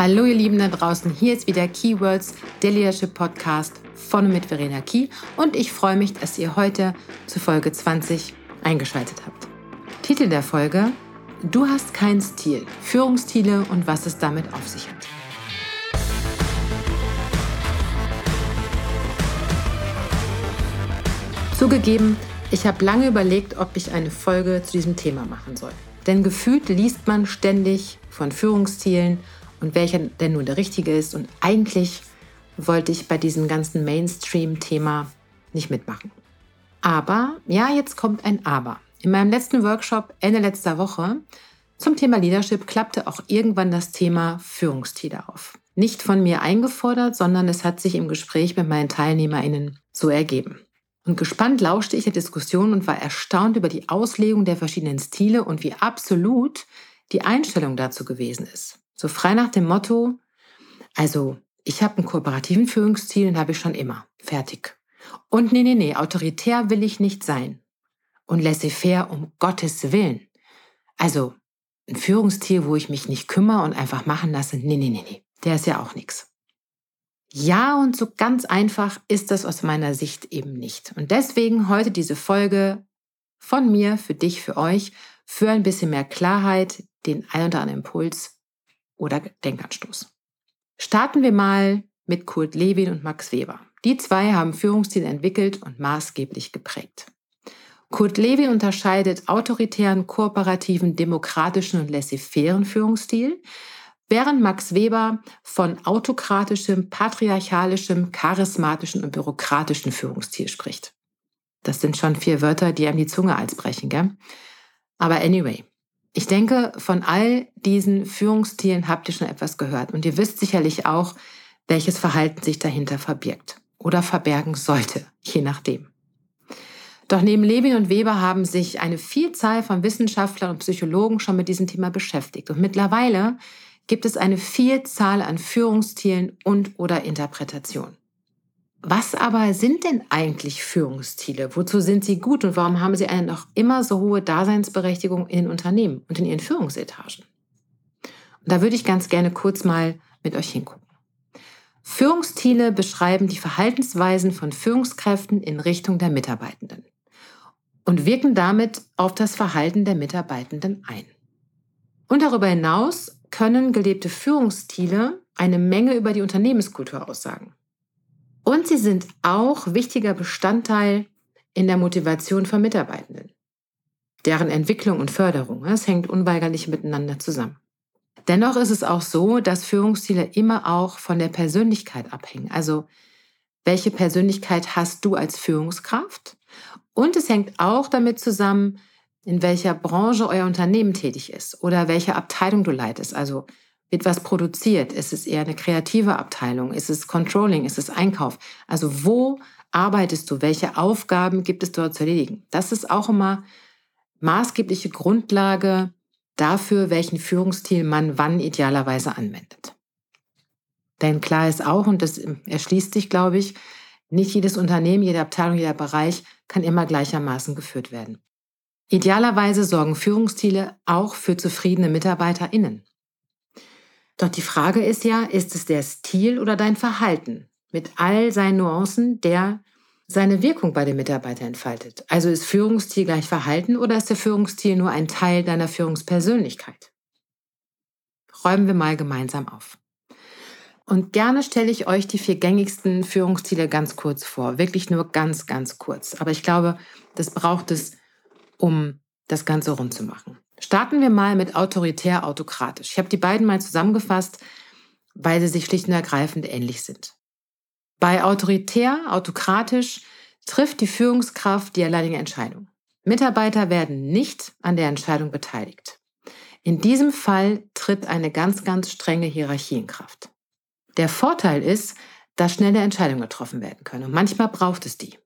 Hallo ihr Lieben da draußen, hier ist wieder Keywords, der Leadership Podcast von und mit Verena Key und ich freue mich, dass ihr heute zu Folge 20 eingeschaltet habt. Titel der Folge, Du hast keinen Stil, Führungsstile und was es damit auf sich hat. Zugegeben, ich habe lange überlegt, ob ich eine Folge zu diesem Thema machen soll. Denn gefühlt liest man ständig von Führungsstilen und welcher denn nun der richtige ist. Und eigentlich wollte ich bei diesem ganzen Mainstream-Thema nicht mitmachen. Aber, ja, jetzt kommt ein Aber. In meinem letzten Workshop Ende letzter Woche zum Thema Leadership klappte auch irgendwann das Thema Führungsstile auf. Nicht von mir eingefordert, sondern es hat sich im Gespräch mit meinen TeilnehmerInnen so ergeben. Und gespannt lauschte ich der Diskussion und war erstaunt über die Auslegung der verschiedenen Stile und wie absolut die Einstellung dazu gewesen ist. So frei nach dem Motto, also ich habe einen kooperativen Führungsstil, den habe ich schon immer. Fertig. Und nee, nee, nee, autoritär will ich nicht sein. Und laissez-faire um Gottes Willen. Also ein Führungsstil, wo ich mich nicht kümmere und einfach machen lasse, nee, nee, nee, nee, der ist ja auch nichts. Ja, und so ganz einfach ist das aus meiner Sicht eben nicht. Und deswegen heute diese Folge von mir, für dich, für euch, für ein bisschen mehr Klarheit, den ein oder anderen Impuls oder Denkanstoß. Starten wir mal mit Kurt Lewin und Max Weber. Die zwei haben Führungsstil entwickelt und maßgeblich geprägt. Kurt Lewin unterscheidet autoritären, kooperativen, demokratischen und laissez-fairen Führungsstil, während Max Weber von autokratischem, patriarchalischem, charismatischem und bürokratischen Führungsstil spricht. Das sind schon vier Wörter, die einem die Zunge als brechen, gell? Aber anyway, ich denke, von all diesen Führungsstilen habt ihr schon etwas gehört und ihr wisst sicherlich auch, welches Verhalten sich dahinter verbirgt oder verbergen sollte, je nachdem. Doch neben Levin und Weber haben sich eine Vielzahl von Wissenschaftlern und Psychologen schon mit diesem Thema beschäftigt. Und mittlerweile gibt es eine Vielzahl an Führungsstilen und oder Interpretationen. Was aber sind denn eigentlich Führungsstile? Wozu sind sie gut und warum haben sie eine noch immer so hohe Daseinsberechtigung in den Unternehmen und in ihren Führungsetagen? Und da würde ich ganz gerne kurz mal mit euch hingucken. Führungsstile beschreiben die Verhaltensweisen von Führungskräften in Richtung der Mitarbeitenden und wirken damit auf das Verhalten der Mitarbeitenden ein. Und darüber hinaus können gelebte Führungsstile eine Menge über die Unternehmenskultur aussagen. Und sie sind auch wichtiger Bestandteil in der Motivation von Mitarbeitenden. Deren Entwicklung und Förderung, das hängt unweigerlich miteinander zusammen. Dennoch ist es auch so, dass Führungsstile immer auch von der Persönlichkeit abhängen. Also, welche Persönlichkeit hast du als Führungskraft? Und es hängt auch damit zusammen, in welcher Branche euer Unternehmen tätig ist oder welche Abteilung du leitest. Also, wird was produziert? Ist es eher eine kreative Abteilung? Ist es Controlling? Ist es Einkauf? Also wo arbeitest du? Welche Aufgaben gibt es dort zu erledigen? Das ist auch immer maßgebliche Grundlage dafür, welchen Führungsstil man wann idealerweise anwendet. Denn klar ist auch, und das erschließt sich, glaube ich, nicht jedes Unternehmen, jede Abteilung, jeder Bereich kann immer gleichermaßen geführt werden. Idealerweise sorgen Führungsstile auch für zufriedene MitarbeiterInnen. Doch die Frage ist ja, ist es der Stil oder dein Verhalten mit all seinen Nuancen, der seine Wirkung bei den Mitarbeitern entfaltet? Also ist Führungsstil gleich Verhalten oder ist der Führungsstil nur ein Teil deiner Führungspersönlichkeit? Räumen wir mal gemeinsam auf. Und gerne stelle ich euch die vier gängigsten Führungsstile ganz kurz vor. Wirklich nur ganz, ganz kurz. Aber ich glaube, das braucht es, um das Ganze rund zu machen. Starten wir mal mit autoritär-autokratisch. Ich habe die beiden mal zusammengefasst, weil sie sich schlicht und ergreifend ähnlich sind. Bei autoritär, autokratisch trifft die Führungskraft die alleinige Entscheidung. Mitarbeiter werden nicht an der Entscheidung beteiligt. In diesem Fall tritt eine ganz, ganz strenge Hierarchie in Kraft. Der Vorteil ist, dass schnelle Entscheidungen getroffen werden können und manchmal braucht es die.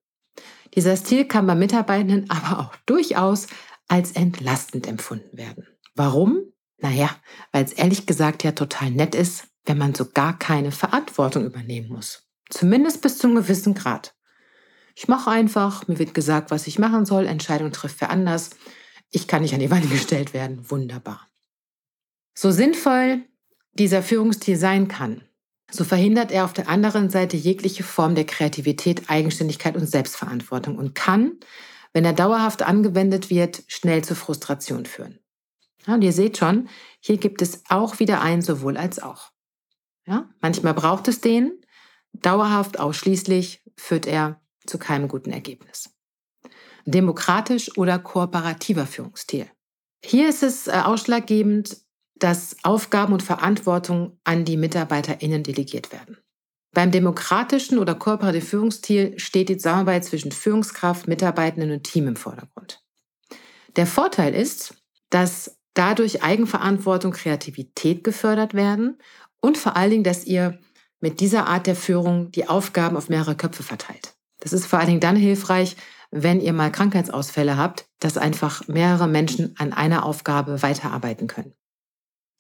Dieser Stil kann bei Mitarbeitenden aber auch durchaus als entlastend empfunden werden. Warum? Naja, weil es ehrlich gesagt ja total nett ist, wenn man so gar keine Verantwortung übernehmen muss. Zumindest bis zu einem gewissen Grad. Ich mache einfach, mir wird gesagt, was ich machen soll, Entscheidung trifft wer anders. Ich kann nicht an die Wand gestellt werden. Wunderbar. So sinnvoll dieser Führungsstil sein kann, so verhindert er auf der anderen Seite jegliche Form der Kreativität, Eigenständigkeit und Selbstverantwortung und kann, wenn er dauerhaft angewendet wird, schnell zur Frustration führen. Ja, und ihr seht schon, hier gibt es auch wieder ein sowohl als auch. Ja, manchmal braucht es den, dauerhaft ausschließlich führt er zu keinem guten Ergebnis. Demokratisch oder kooperativer Führungsstil. Hier ist es äh, ausschlaggebend, dass Aufgaben und Verantwortung an die MitarbeiterInnen delegiert werden. Beim demokratischen oder kooperativen Führungsstil steht die Zusammenarbeit zwischen Führungskraft, Mitarbeitenden und Team im Vordergrund. Der Vorteil ist, dass dadurch Eigenverantwortung, Kreativität gefördert werden und vor allen Dingen, dass ihr mit dieser Art der Führung die Aufgaben auf mehrere Köpfe verteilt. Das ist vor allen Dingen dann hilfreich, wenn ihr mal Krankheitsausfälle habt, dass einfach mehrere Menschen an einer Aufgabe weiterarbeiten können.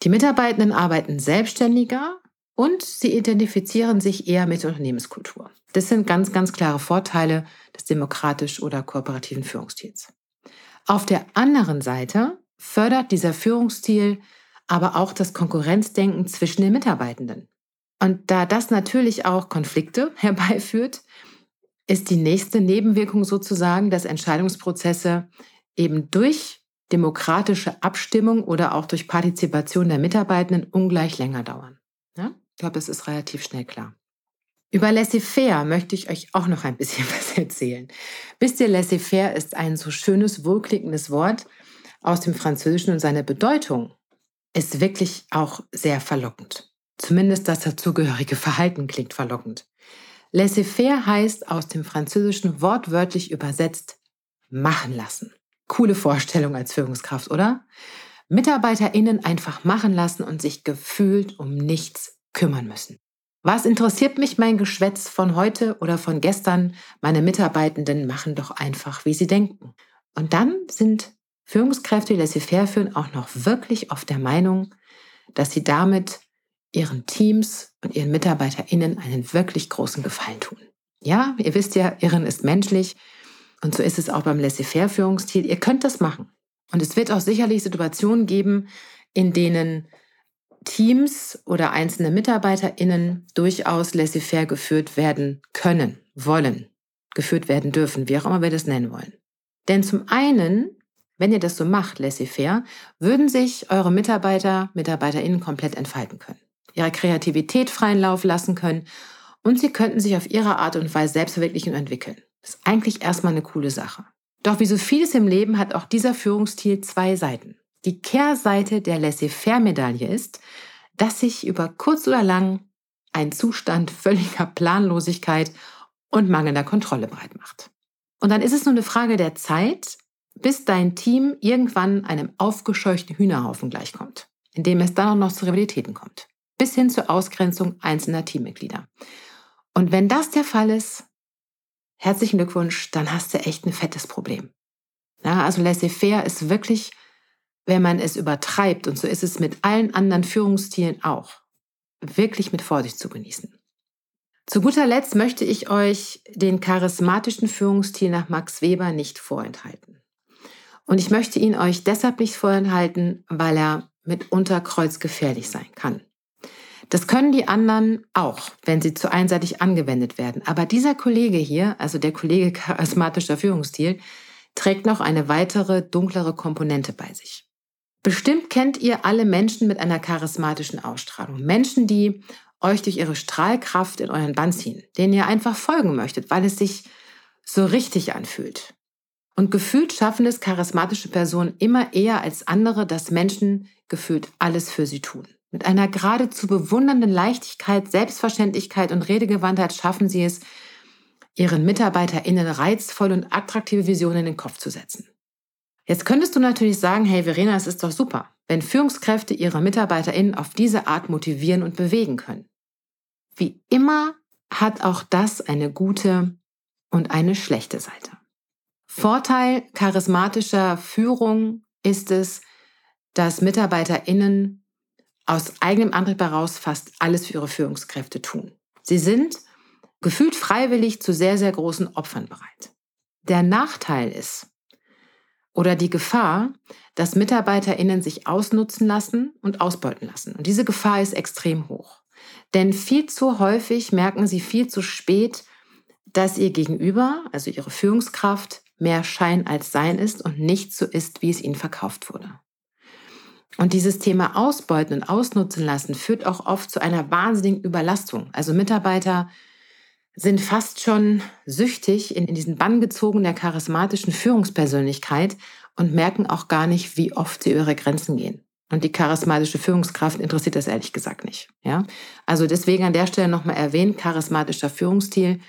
Die Mitarbeitenden arbeiten selbstständiger und sie identifizieren sich eher mit Unternehmenskultur. Das sind ganz, ganz klare Vorteile des demokratisch oder kooperativen Führungsstils. Auf der anderen Seite fördert dieser Führungsstil aber auch das Konkurrenzdenken zwischen den Mitarbeitenden. Und da das natürlich auch Konflikte herbeiführt, ist die nächste Nebenwirkung sozusagen, dass Entscheidungsprozesse eben durch demokratische Abstimmung oder auch durch Partizipation der Mitarbeitenden ungleich länger dauern. Glaube, das ist relativ schnell klar. Über laissez-faire möchte ich euch auch noch ein bisschen was erzählen. Wisst ihr, laissez-faire ist ein so schönes, wohlklingendes Wort aus dem Französischen und seine Bedeutung ist wirklich auch sehr verlockend. Zumindest das dazugehörige Verhalten klingt verlockend. Laissez-faire heißt aus dem Französischen wortwörtlich übersetzt machen lassen. Coole Vorstellung als Führungskraft, oder? MitarbeiterInnen einfach machen lassen und sich gefühlt um nichts kümmern müssen. Was interessiert mich mein Geschwätz von heute oder von gestern? Meine Mitarbeitenden machen doch einfach, wie sie denken. Und dann sind Führungskräfte, die laissez-faire führen, auch noch wirklich auf der Meinung, dass sie damit ihren Teams und ihren MitarbeiterInnen einen wirklich großen Gefallen tun. Ja, ihr wisst ja, Irren ist menschlich und so ist es auch beim Laissez-faire-Führungsstil. Ihr könnt das machen. Und es wird auch sicherlich Situationen geben, in denen Teams oder einzelne MitarbeiterInnen durchaus laissez-faire geführt werden können, wollen, geführt werden dürfen, wie auch immer wir das nennen wollen. Denn zum einen wenn ihr das so macht, laissez-faire, würden sich eure Mitarbeiter, MitarbeiterInnen komplett entfalten können, ihre Kreativität freien Lauf lassen können und sie könnten sich auf ihre Art und Weise selbst verwirklichen und entwickeln. Das ist eigentlich erstmal eine coole Sache. Doch wie so vieles im Leben hat auch dieser Führungsstil zwei Seiten. Die Kehrseite der Laissez-faire-Medaille ist, dass sich über kurz oder lang ein Zustand völliger Planlosigkeit und mangelnder Kontrolle breit macht. Und dann ist es nur eine Frage der Zeit, bis dein Team irgendwann einem aufgescheuchten Hühnerhaufen gleichkommt, indem es dann auch noch zu Rivalitäten kommt, bis hin zur Ausgrenzung einzelner Teammitglieder. Und wenn das der Fall ist, herzlichen Glückwunsch, dann hast du echt ein fettes Problem. Ja, also laissez-faire ist wirklich, wenn man es übertreibt, und so ist es mit allen anderen Führungsstilen auch, wirklich mit Vorsicht zu genießen. Zu guter Letzt möchte ich euch den charismatischen Führungsstil nach Max Weber nicht vorenthalten. Und ich möchte ihn euch deshalb nicht vorenthalten, weil er mitunter kreuzgefährlich sein kann. Das können die anderen auch, wenn sie zu einseitig angewendet werden. Aber dieser Kollege hier, also der Kollege charismatischer Führungsstil, trägt noch eine weitere, dunklere Komponente bei sich. Bestimmt kennt ihr alle Menschen mit einer charismatischen Ausstrahlung. Menschen, die euch durch ihre Strahlkraft in euren Bann ziehen, denen ihr einfach folgen möchtet, weil es sich so richtig anfühlt. Und gefühlt schaffen es charismatische Personen immer eher als andere, dass Menschen gefühlt alles für sie tun. Mit einer geradezu bewundernden Leichtigkeit, Selbstverständlichkeit und Redegewandtheit schaffen sie es, ihren MitarbeiterInnen reizvolle und attraktive Visionen in den Kopf zu setzen. Jetzt könntest du natürlich sagen, hey Verena, es ist doch super, wenn Führungskräfte ihre MitarbeiterInnen auf diese Art motivieren und bewegen können. Wie immer hat auch das eine gute und eine schlechte Seite. Vorteil charismatischer Führung ist es, dass MitarbeiterInnen aus eigenem Antrieb heraus fast alles für ihre Führungskräfte tun. Sie sind gefühlt freiwillig zu sehr, sehr großen Opfern bereit. Der Nachteil ist, oder die Gefahr, dass MitarbeiterInnen sich ausnutzen lassen und ausbeuten lassen. Und diese Gefahr ist extrem hoch. Denn viel zu häufig merken sie viel zu spät, dass ihr Gegenüber, also ihre Führungskraft, mehr Schein als Sein ist und nicht so ist, wie es ihnen verkauft wurde. Und dieses Thema Ausbeuten und Ausnutzen lassen führt auch oft zu einer wahnsinnigen Überlastung. Also Mitarbeiter sind fast schon süchtig in, in diesen Bann gezogen der charismatischen Führungspersönlichkeit und merken auch gar nicht, wie oft sie ihre Grenzen gehen. Und die charismatische Führungskraft interessiert das ehrlich gesagt nicht. Ja? Also deswegen an der Stelle nochmal erwähnt, charismatischer Führungsstil,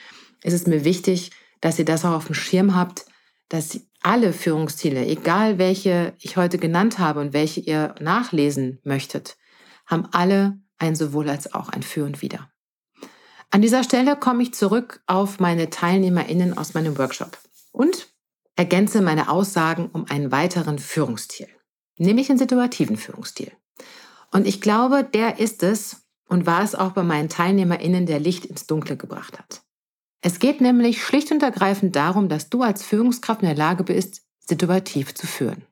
ist es mir wichtig, dass ihr das auch auf dem Schirm habt, dass alle Führungsstile, egal welche ich heute genannt habe und welche ihr nachlesen möchtet, haben alle ein sowohl als auch ein Für und Wider. An dieser Stelle komme ich zurück auf meine TeilnehmerInnen aus meinem Workshop und ergänze meine Aussagen um einen weiteren Führungsstil, nämlich einen situativen Führungsstil. Und ich glaube, der ist es und war es auch bei meinen TeilnehmerInnen, der Licht ins Dunkle gebracht hat. Es geht nämlich schlicht und ergreifend darum, dass du als Führungskraft in der Lage bist, situativ zu führen.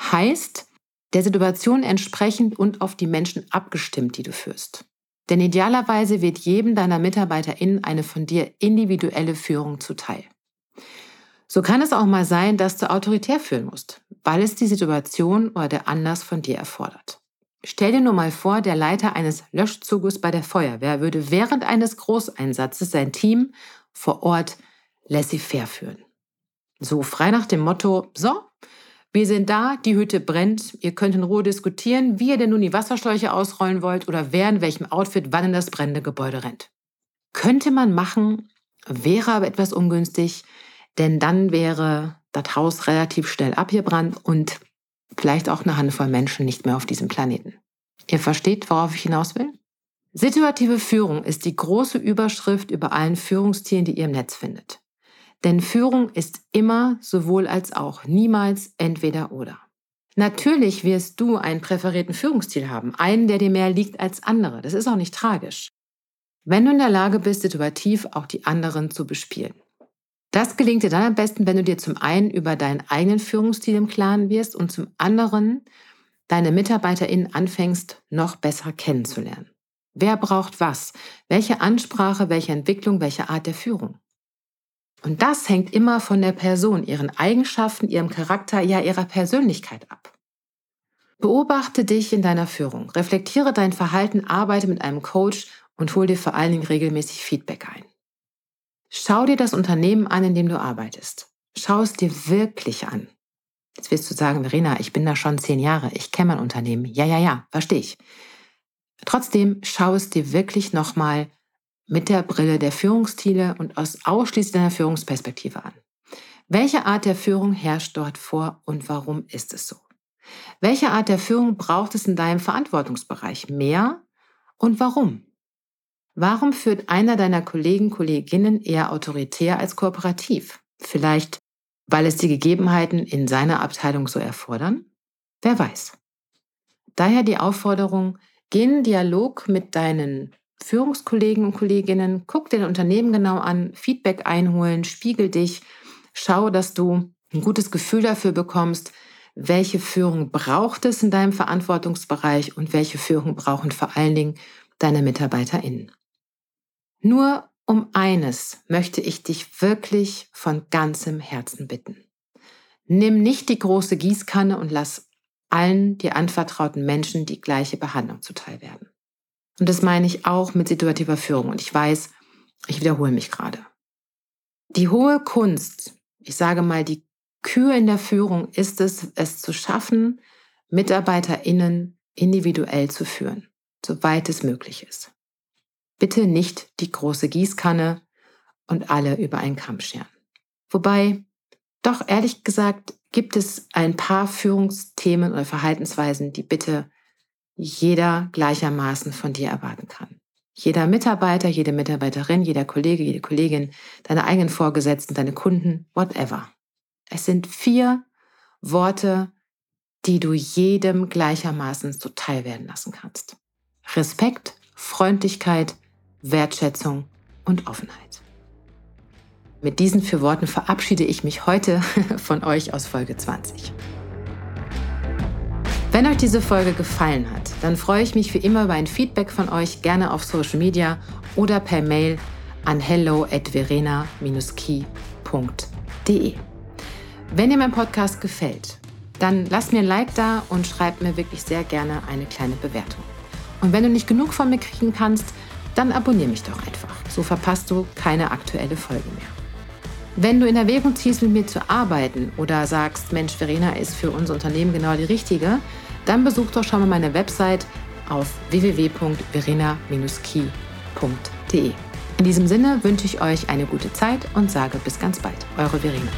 Heißt, der Situation entsprechend und auf die Menschen abgestimmt, die du führst. Denn idealerweise wird jedem deiner MitarbeiterInnen eine von dir individuelle Führung zuteil. So kann es auch mal sein, dass du autoritär führen musst, weil es die Situation oder der Anlass von dir erfordert. Stell dir nur mal vor, der Leiter eines Löschzuges bei der Feuerwehr würde während eines Großeinsatzes sein Team vor Ort laissez-faire führen. So frei nach dem Motto, so, wir sind da, die Hütte brennt. Ihr könnt in Ruhe diskutieren, wie ihr denn nun die Wasserschläuche ausrollen wollt oder wer in welchem Outfit wann in das brennende Gebäude rennt. Könnte man machen, wäre aber etwas ungünstig, denn dann wäre das Haus relativ schnell abgebrannt und vielleicht auch eine Handvoll Menschen nicht mehr auf diesem Planeten. Ihr versteht, worauf ich hinaus will? Situative Führung ist die große Überschrift über allen Führungstieren, die ihr im Netz findet. Denn Führung ist immer sowohl als auch, niemals entweder oder. Natürlich wirst du einen präferierten Führungsstil haben, einen, der dir mehr liegt als andere. Das ist auch nicht tragisch. Wenn du in der Lage bist, situativ auch die anderen zu bespielen. Das gelingt dir dann am besten, wenn du dir zum einen über deinen eigenen Führungsstil im Klaren wirst und zum anderen deine MitarbeiterInnen anfängst, noch besser kennenzulernen. Wer braucht was? Welche Ansprache, welche Entwicklung, welche Art der Führung? Und das hängt immer von der Person, ihren Eigenschaften, ihrem Charakter, ja ihrer Persönlichkeit ab. Beobachte dich in deiner Führung, reflektiere dein Verhalten, arbeite mit einem Coach und hol dir vor allen Dingen regelmäßig Feedback ein. Schau dir das Unternehmen an, in dem du arbeitest. Schau es dir wirklich an. Jetzt wirst du sagen, Verena, ich bin da schon zehn Jahre, ich kenne mein Unternehmen. Ja, ja, ja, verstehe ich. Trotzdem schau es dir wirklich nochmal mit der Brille der Führungsstile und aus ausschließlich deiner Führungsperspektive an. Welche Art der Führung herrscht dort vor und warum ist es so? Welche Art der Führung braucht es in deinem Verantwortungsbereich mehr und warum? Warum führt einer deiner Kollegen, Kolleginnen eher autoritär als kooperativ? Vielleicht, weil es die Gegebenheiten in seiner Abteilung so erfordern? Wer weiß. Daher die Aufforderung, geh in Dialog mit deinen Führungskollegen und Kolleginnen, guck dir dein Unternehmen genau an, Feedback einholen, spiegel dich, schau, dass du ein gutes Gefühl dafür bekommst, welche Führung braucht es in deinem Verantwortungsbereich und welche Führung brauchen vor allen Dingen deine MitarbeiterInnen. Nur um eines möchte ich dich wirklich von ganzem Herzen bitten. Nimm nicht die große Gießkanne und lass allen dir anvertrauten Menschen die gleiche Behandlung zuteil werden. Und das meine ich auch mit situativer Führung. Und ich weiß, ich wiederhole mich gerade. Die hohe Kunst, ich sage mal, die Kür in der Führung ist es, es zu schaffen, MitarbeiterInnen individuell zu führen, soweit es möglich ist. Bitte nicht die große Gießkanne und alle über einen Kamm scheren. Wobei, doch ehrlich gesagt, gibt es ein paar Führungsthemen oder Verhaltensweisen, die bitte jeder gleichermaßen von dir erwarten kann. Jeder Mitarbeiter, jede Mitarbeiterin, jeder Kollege, jede Kollegin, deine eigenen Vorgesetzten, deine Kunden, whatever. Es sind vier Worte, die du jedem gleichermaßen zuteil werden lassen kannst. Respekt, Freundlichkeit, Wertschätzung und Offenheit. Mit diesen vier Worten verabschiede ich mich heute von euch aus Folge 20. Wenn euch diese Folge gefallen hat, dann freue ich mich wie immer über ein Feedback von euch, gerne auf Social Media oder per Mail an hello at verena-key.de. Wenn ihr meinem Podcast gefällt, dann lasst mir ein Like da und schreibt mir wirklich sehr gerne eine kleine Bewertung. Und wenn du nicht genug von mir kriegen kannst, dann abonniere mich doch einfach. So verpasst du keine aktuelle Folge mehr. Wenn du in Erwägung ziehst, mit mir zu arbeiten oder sagst, Mensch, Verena ist für unser Unternehmen genau die richtige, dann besuch doch schon mal meine Website auf www.verena-key.de. In diesem Sinne wünsche ich euch eine gute Zeit und sage bis ganz bald. Eure Verena.